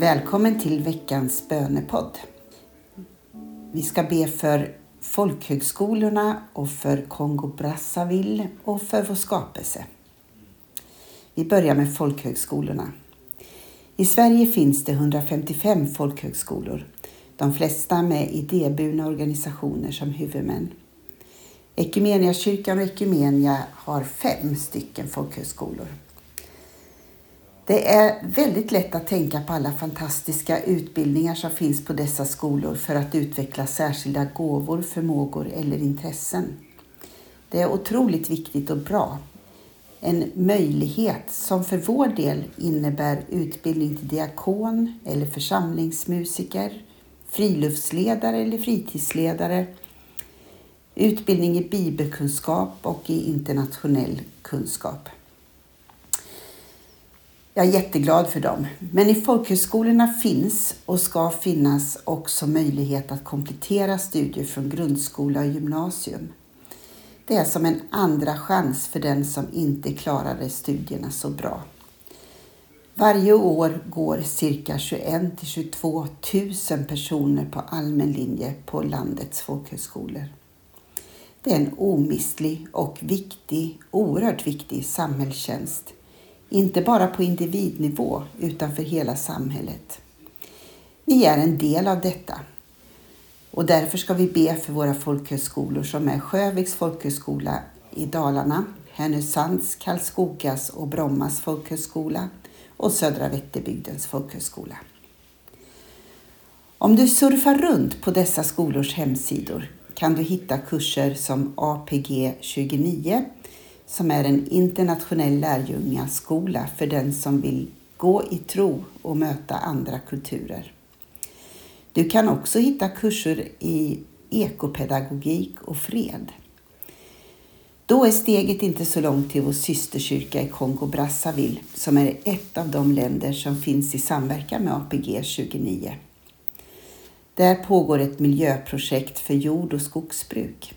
Välkommen till veckans bönepodd. Vi ska be för folkhögskolorna och för Kongo Brazzaville och för vår skapelse. Vi börjar med folkhögskolorna. I Sverige finns det 155 folkhögskolor, de flesta med idéburna organisationer som huvudmän. Ekumeniakyrkan och Ekumenia har fem stycken folkhögskolor. Det är väldigt lätt att tänka på alla fantastiska utbildningar som finns på dessa skolor för att utveckla särskilda gåvor, förmågor eller intressen. Det är otroligt viktigt och bra. En möjlighet som för vår del innebär utbildning till diakon eller församlingsmusiker, friluftsledare eller fritidsledare, utbildning i bibelkunskap och i internationell kunskap. Jag är jätteglad för dem. Men i folkhögskolorna finns och ska finnas också möjlighet att komplettera studier från grundskola och gymnasium. Det är som en andra chans för den som inte klarade studierna så bra. Varje år går cirka 21 till 22 000 personer på allmän linje på landets folkhögskolor. Det är en omistlig och viktig, oerhört viktig samhällstjänst inte bara på individnivå utan för hela samhället. Vi är en del av detta och därför ska vi be för våra folkhögskolor som är Sjöviks folkhögskola i Dalarna, Härnösands, Karlskogas och Brommas folkhögskola och Södra Vätterbygdens folkhögskola. Om du surfar runt på dessa skolors hemsidor kan du hitta kurser som APG 29 som är en internationell lärjungaskola för den som vill gå i tro och möta andra kulturer. Du kan också hitta kurser i ekopedagogik och fred. Då är steget inte så långt till vår systerkyrka i Kongo Brazzaville som är ett av de länder som finns i samverkan med APG 29. Där pågår ett miljöprojekt för jord och skogsbruk.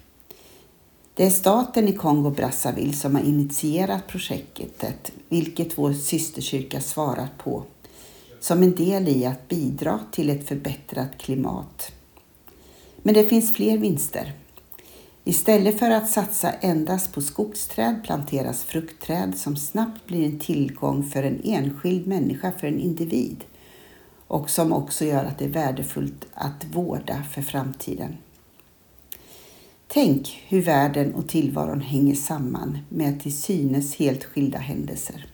Det är staten i Kongo Brazzaville som har initierat projektet, vilket vår systerkyrka svarat på, som en del i att bidra till ett förbättrat klimat. Men det finns fler vinster. Istället för att satsa endast på skogsträd planteras fruktträd som snabbt blir en tillgång för en enskild människa, för en individ och som också gör att det är värdefullt att vårda för framtiden. Tänk hur världen och tillvaron hänger samman med till synes helt skilda händelser.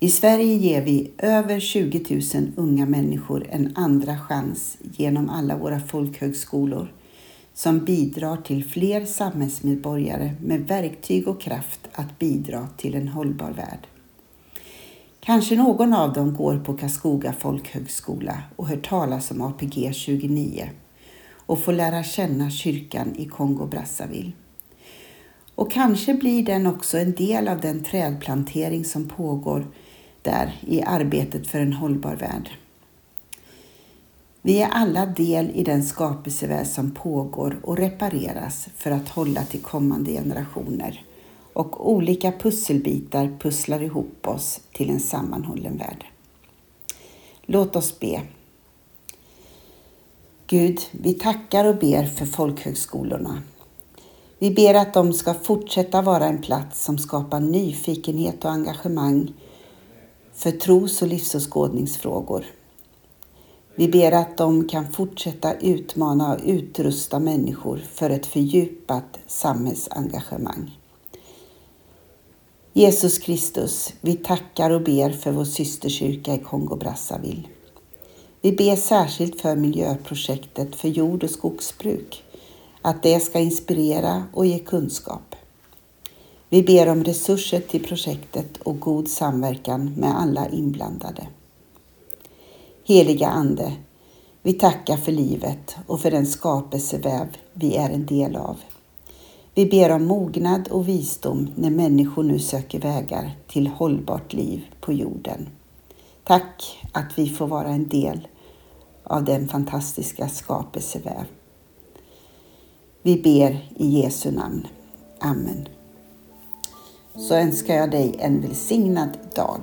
I Sverige ger vi över 20 000 unga människor en andra chans genom alla våra folkhögskolor som bidrar till fler samhällsmedborgare med verktyg och kraft att bidra till en hållbar värld. Kanske någon av dem går på Karlskoga folkhögskola och hör talas om APG 29 och få lära känna kyrkan i Kongo Brazzaville. Och kanske blir den också en del av den trädplantering som pågår där i arbetet för en hållbar värld. Vi är alla del i den skapelsevärld som pågår och repareras för att hålla till kommande generationer och olika pusselbitar pusslar ihop oss till en sammanhållen värld. Låt oss be. Gud, vi tackar och ber för folkhögskolorna. Vi ber att de ska fortsätta vara en plats som skapar nyfikenhet och engagemang för tros och livsåskådningsfrågor. Vi ber att de kan fortsätta utmana och utrusta människor för ett fördjupat samhällsengagemang. Jesus Kristus, vi tackar och ber för vår systerkyrka i Kongo Brazzaville. Vi ber särskilt för miljöprojektet för jord och skogsbruk, att det ska inspirera och ge kunskap. Vi ber om resurser till projektet och god samverkan med alla inblandade. Heliga Ande, vi tackar för livet och för den skapelseväv vi är en del av. Vi ber om mognad och visdom när människor nu söker vägar till hållbart liv på jorden. Tack att vi får vara en del av den fantastiska skapelseväv. Vi ber i Jesu namn. Amen. Så önskar jag dig en välsignad dag.